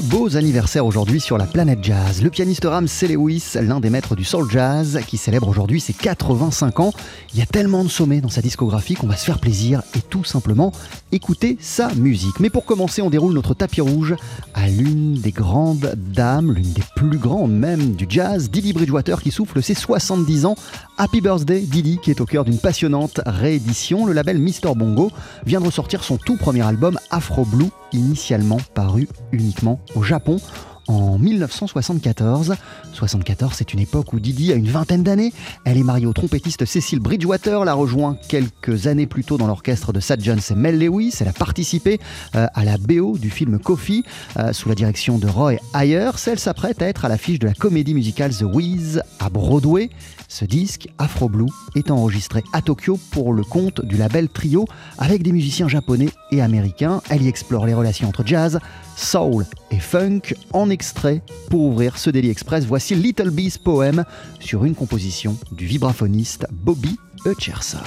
beaux anniversaires aujourd'hui sur la planète jazz. Le pianiste Ramsey Lewis, l'un des maîtres du soul jazz, qui célèbre aujourd'hui ses 85 ans. Il y a tellement de sommets dans sa discographie qu'on va se faire plaisir et tout simplement écouter sa musique. Mais pour commencer, on déroule notre tapis rouge à l'une des grandes dames, l'une des plus grandes même du jazz, Didi Bridgewater, qui souffle ses 70 ans. Happy Birthday Didi, qui est au cœur d'une passionnante réédition. Le label Mr Bongo vient de ressortir son tout premier album Afro Blue, initialement paru uniquement au Japon en 1974. 74, c'est une époque où Didi a une vingtaine d'années. Elle est mariée au trompettiste Cecil Bridgewater, l'a rejoint quelques années plus tôt dans l'orchestre de Sad Jones et Mel Lewis. Elle a participé euh, à la BO du film Coffee euh, sous la direction de Roy Ayers. Elle s'apprête à être à l'affiche de la comédie musicale The Wiz à Broadway. Ce disque, Afro Blue, est enregistré à Tokyo pour le compte du label Trio avec des musiciens japonais et américains. Elle y explore les relations entre jazz, soul et funk en extrait pour ouvrir ce Daily Express. Voici Little Bee's Poem sur une composition du vibraphoniste Bobby Hutcherson.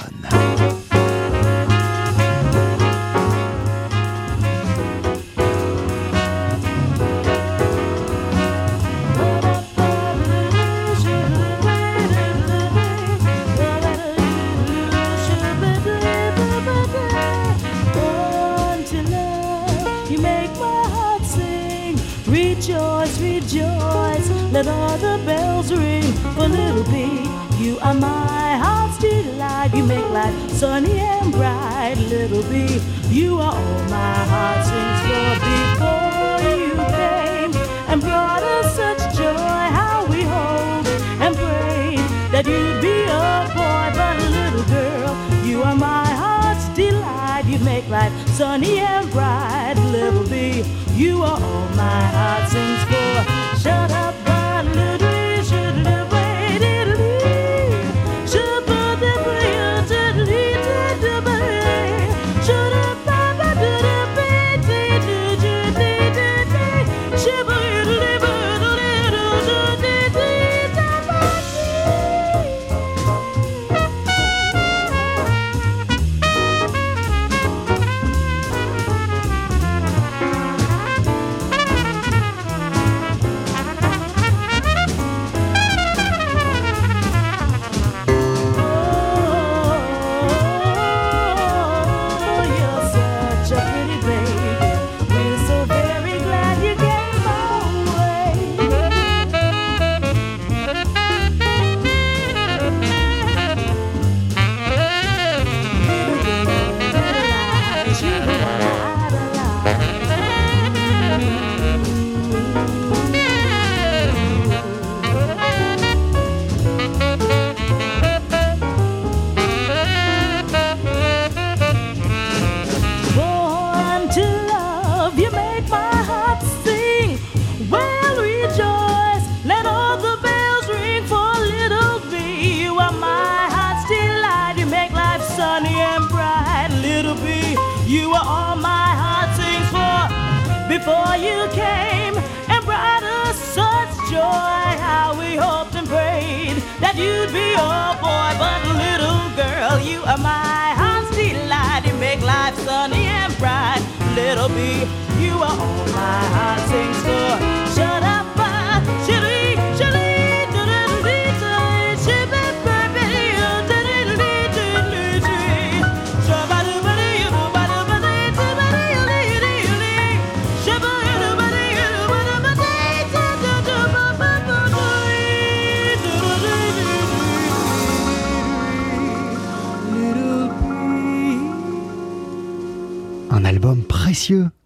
Heart's delight. You make life sunny and bright. Little bee, you are all my heart sings for. Before you came and brought us such joy, how we hoped and prayed that you'd be a boy, but little girl, you are my heart's delight. You make life sunny and bright, little bee. You are all my heart sings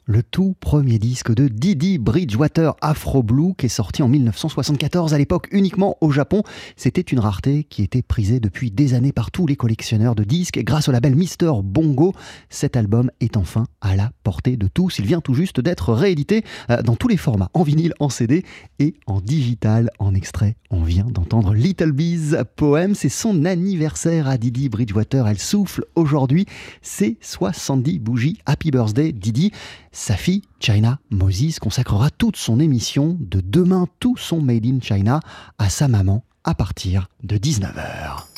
le tout premier disque de Didi Bridgewater Afro Blue qui est sorti en 1974 à l'époque uniquement au Japon. C'était une rareté qui était prisée depuis des années par tous les collectionneurs de disques grâce au label Mister Bongo. Cet album est enfin à la portée de tous. Il vient tout juste d'être réédité euh, dans tous les formats, en vinyle, en CD et en digital. En extrait, on vient d'entendre Little Bees Poem. C'est son anniversaire à Didi Bridgewater. Elle souffle aujourd'hui ses 70 bougies. Happy birthday Didi. Sa fille, China Moses, consacrera toute son émission de demain, tout son Made in China, à sa maman à partir de 19h.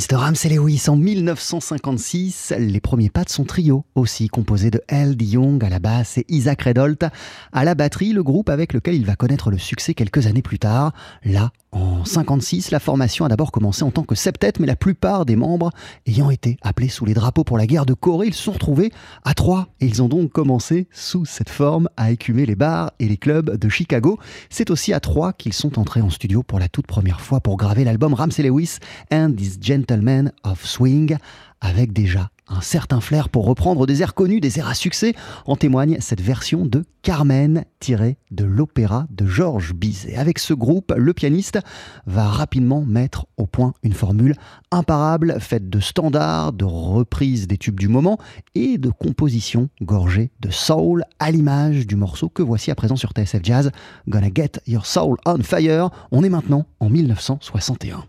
Pianiste Ramsey Lewis en 1956. Les premiers pas de son trio, aussi composé de L. Young à la basse et Isaac Redolt à la batterie, le groupe avec lequel il va connaître le succès quelques années plus tard. Là, en 56, la formation a d'abord commencé en tant que septet, mais la plupart des membres ayant été appelés sous les drapeaux pour la guerre de Corée, ils se sont retrouvés à trois et ils ont donc commencé sous cette forme à écumer les bars et les clubs de Chicago. C'est aussi à trois qu'ils sont entrés en studio pour la toute première fois pour graver l'album Ramsey Lewis and These Gentlemen of Swing avec déjà un certain flair pour reprendre des airs connus, des airs à succès. En témoigne cette version de Carmen tirée de l'opéra de Georges Bizet. Avec ce groupe, le pianiste va rapidement mettre au point une formule imparable, faite de standards, de reprises des tubes du moment et de compositions gorgées de soul à l'image du morceau que voici à présent sur TSF Jazz, Gonna Get Your Soul on Fire. On est maintenant en 1961.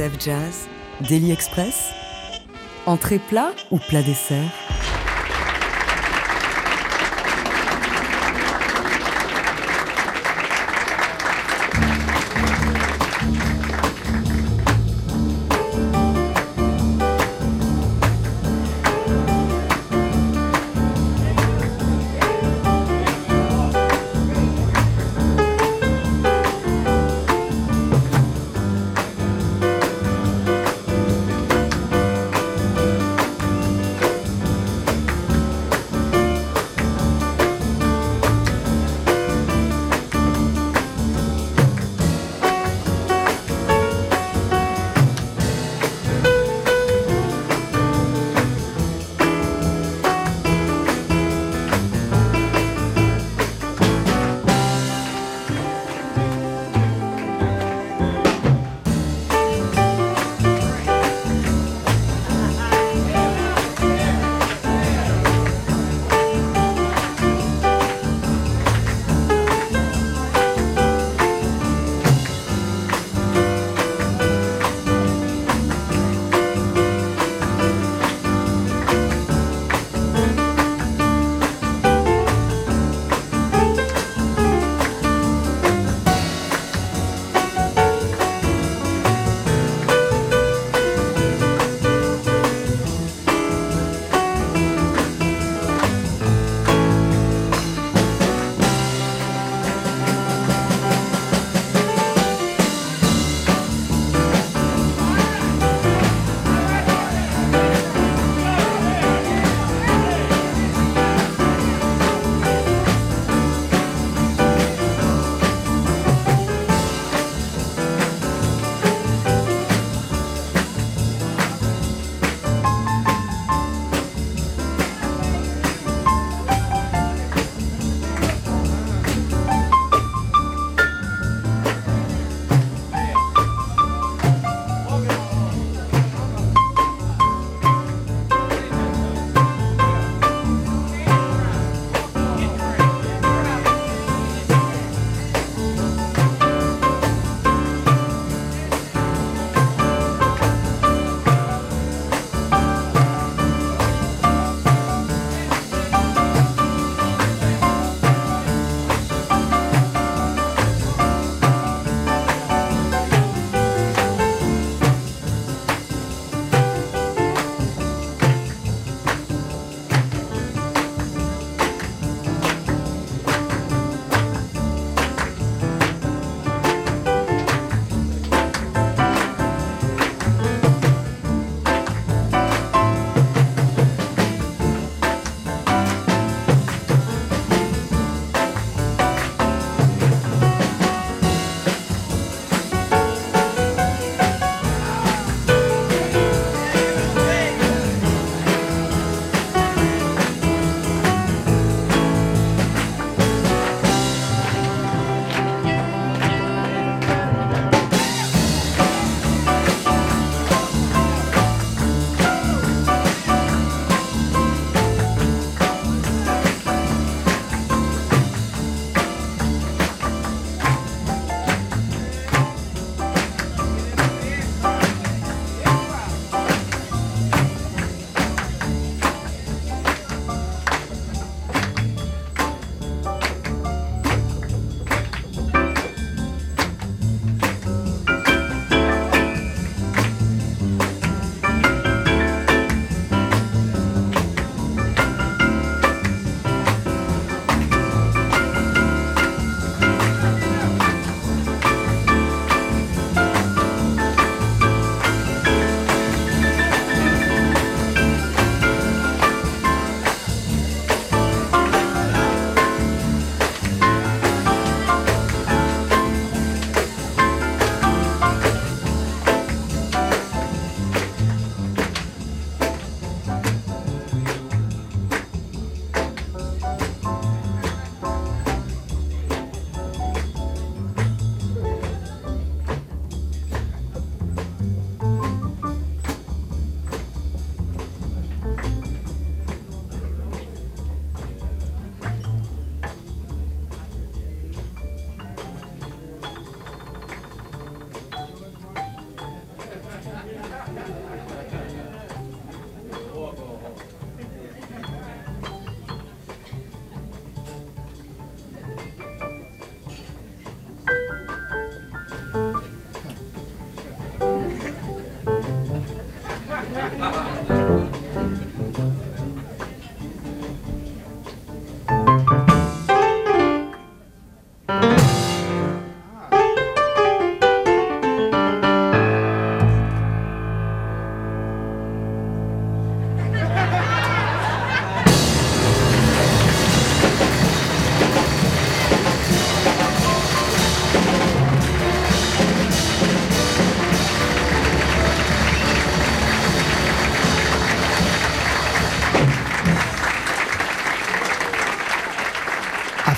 TSF Jazz, Daily Express, entrée plat ou plat dessert?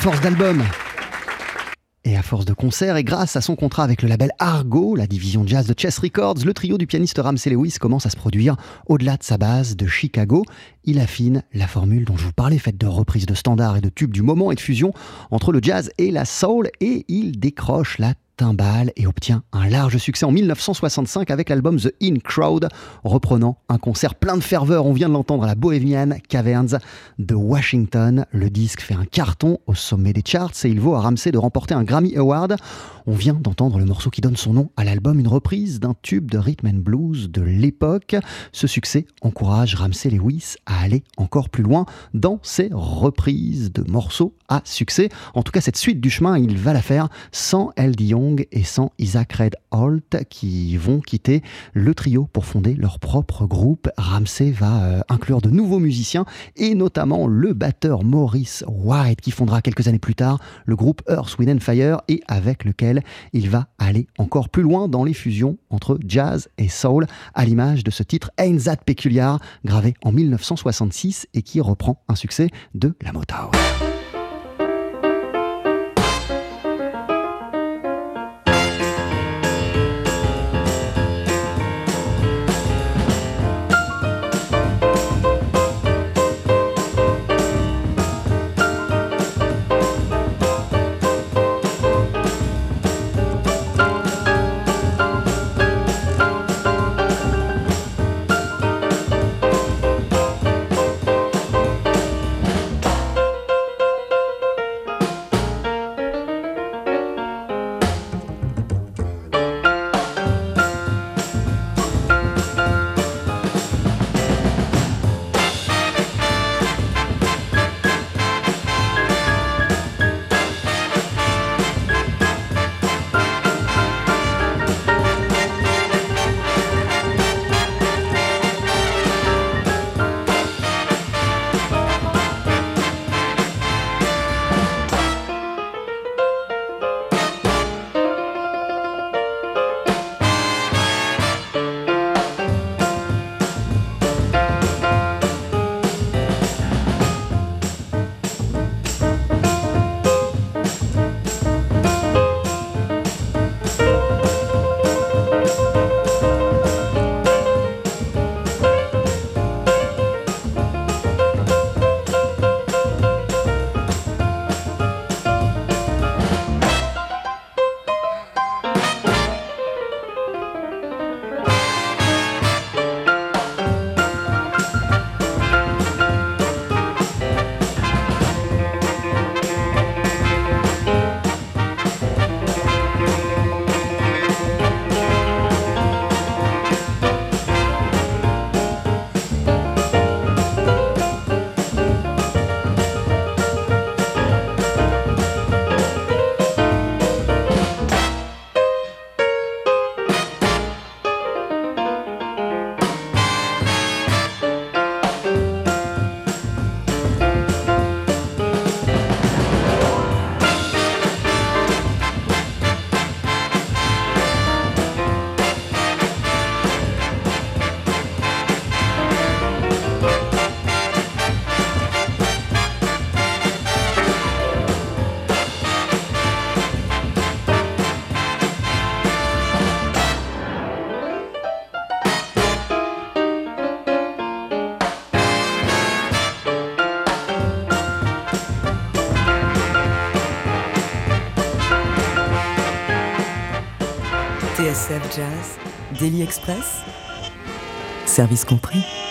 Force d'albums et à force de concerts, et grâce à son contrat avec le label Argo, la division jazz de Chess Records, le trio du pianiste Ramsey Lewis commence à se produire au-delà de sa base de Chicago. Il affine la formule dont je vous parlais, faite de reprises de standards et de tubes du moment et de fusion entre le jazz et la soul, et il décroche la timbale et obtient un large succès en 1965 avec l'album The In Crowd, reprenant un concert plein de ferveur. On vient de l'entendre à la Bohemian Caverns de Washington. Le disque fait un carton au sommet des charts et il vaut à Ramsey de remporter un Grammy Award. On vient d'entendre le morceau qui donne son nom à l'album, une reprise d'un tube de rhythm and blues de l'époque. Ce succès encourage Ramsey Lewis à aller encore plus loin dans ses reprises de morceaux à succès. En tout cas, cette suite du chemin, il va la faire sans L.D. Et sans Isaac Red Holt qui vont quitter le trio pour fonder leur propre groupe. Ramsey va euh, inclure de nouveaux musiciens et notamment le batteur Maurice White qui fondera quelques années plus tard le groupe Earth, Wind and Fire et avec lequel il va aller encore plus loin dans les fusions entre jazz et soul, à l'image de ce titre Ain't That Peculiar, gravé en 1966 et qui reprend un succès de la Motown. Daily Express, service compris.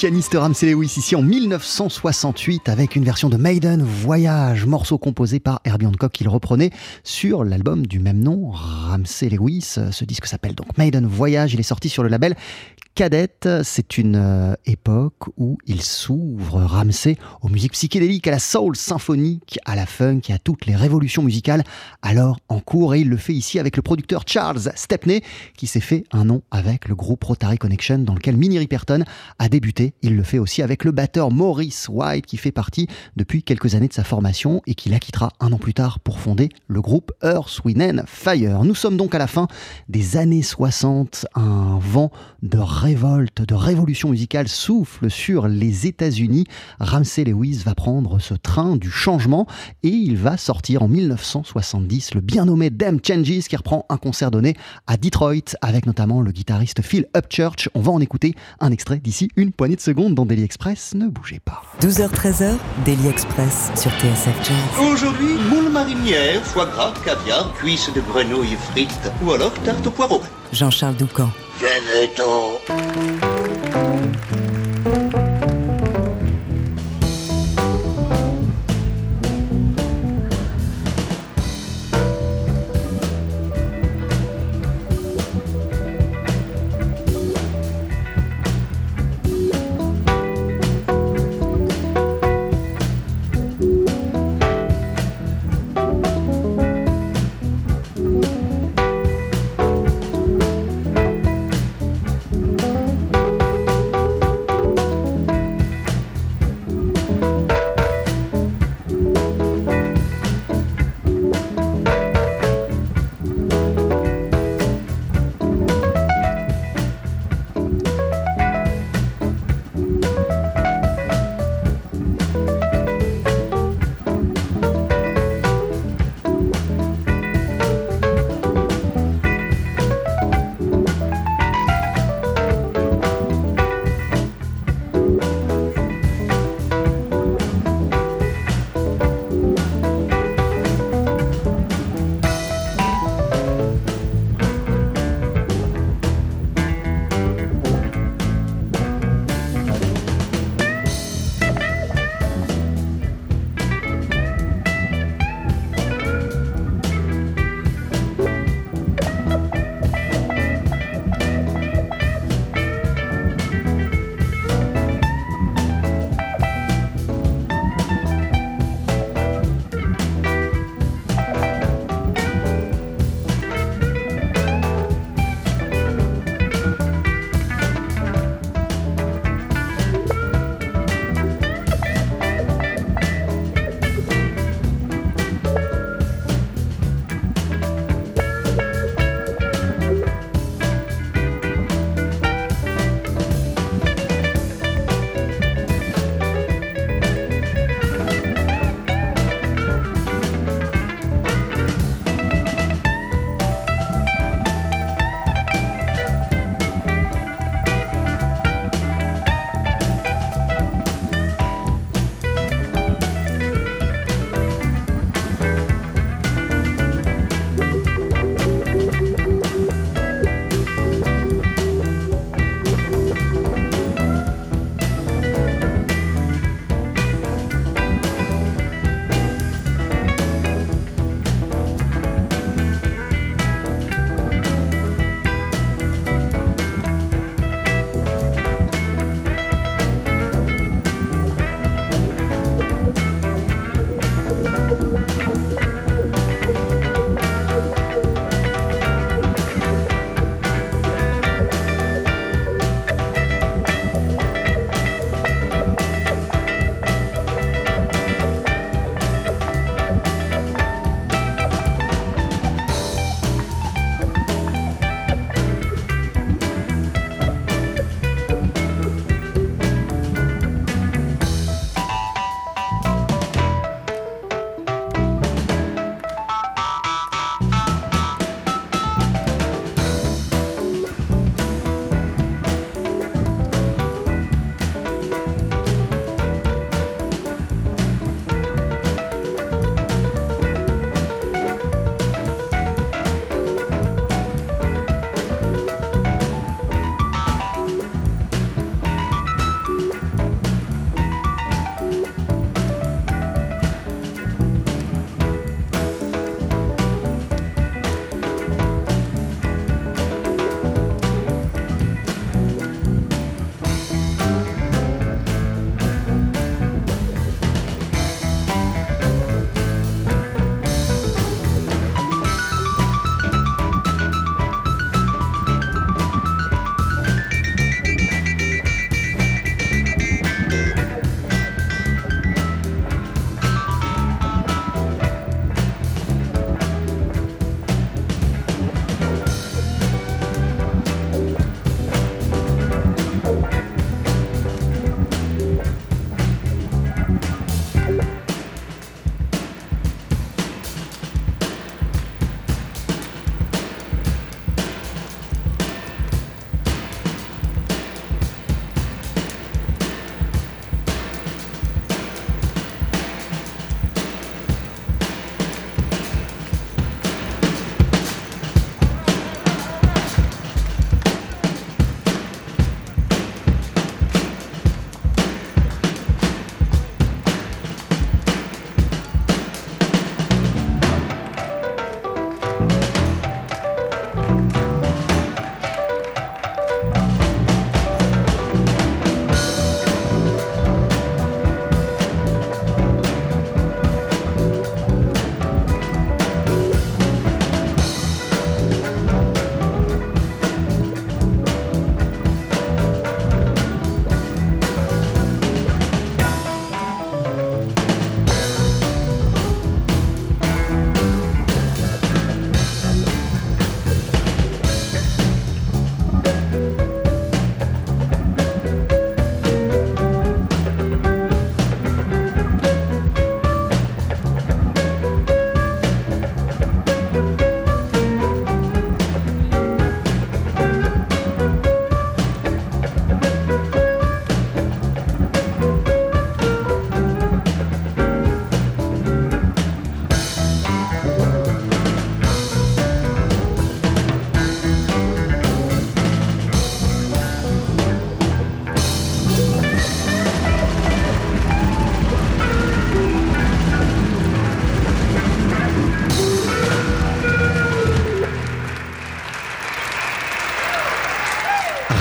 Pianiste Ramsey Lewis ici en 1968 avec une version de Maiden Voyage, morceau composé par Herbie Hancock qu'il reprenait sur l'album du même nom, Ramsey Lewis. Ce disque s'appelle donc Maiden Voyage, il est sorti sur le label Cadette, c'est une euh, époque où il s'ouvre, Ramsey, aux musiques psychédéliques, à la soul symphonique, à la funk et à toutes les révolutions musicales alors en cours. Et il le fait ici avec le producteur Charles Stepney, qui s'est fait un nom avec le groupe Rotary Connection, dans lequel Minnie Riperton a débuté. Il le fait aussi avec le batteur Maurice White, qui fait partie depuis quelques années de sa formation et qui la quittera un an plus tard pour fonder le groupe Earth, Wind Fire. Nous sommes donc à la fin des années 60, un vent de révolte, de révolution musicale souffle sur les États-Unis. Ramsey Lewis va prendre ce train du changement et il va sortir en 1970 le bien nommé Damn Changes qui reprend un concert donné à Detroit avec notamment le guitariste Phil Upchurch. On va en écouter un extrait d'ici une poignée de secondes dans Daily Express. Ne bougez pas. 12h-13h, Daily Express sur TSF Jazz. Aujourd'hui, moule marinière, foie gras, caviar, cuisses de grenouille frites ou alors tarte au poireau. Jean-Charles Doucan. Venez-t'en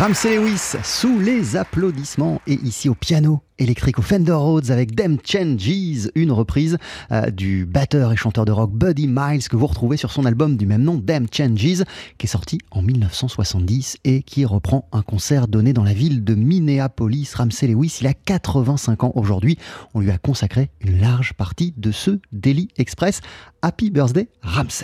Ramsey Lewis sous les applaudissements et ici au piano électrique au Fender Rhodes avec Them Changes, une reprise euh, du batteur et chanteur de rock Buddy Miles que vous retrouvez sur son album du même nom Them Changes qui est sorti en 1970 et qui reprend un concert donné dans la ville de Minneapolis. Ramsey Lewis, il a 85 ans aujourd'hui. On lui a consacré une large partie de ce Daily Express. Happy birthday Ramsey.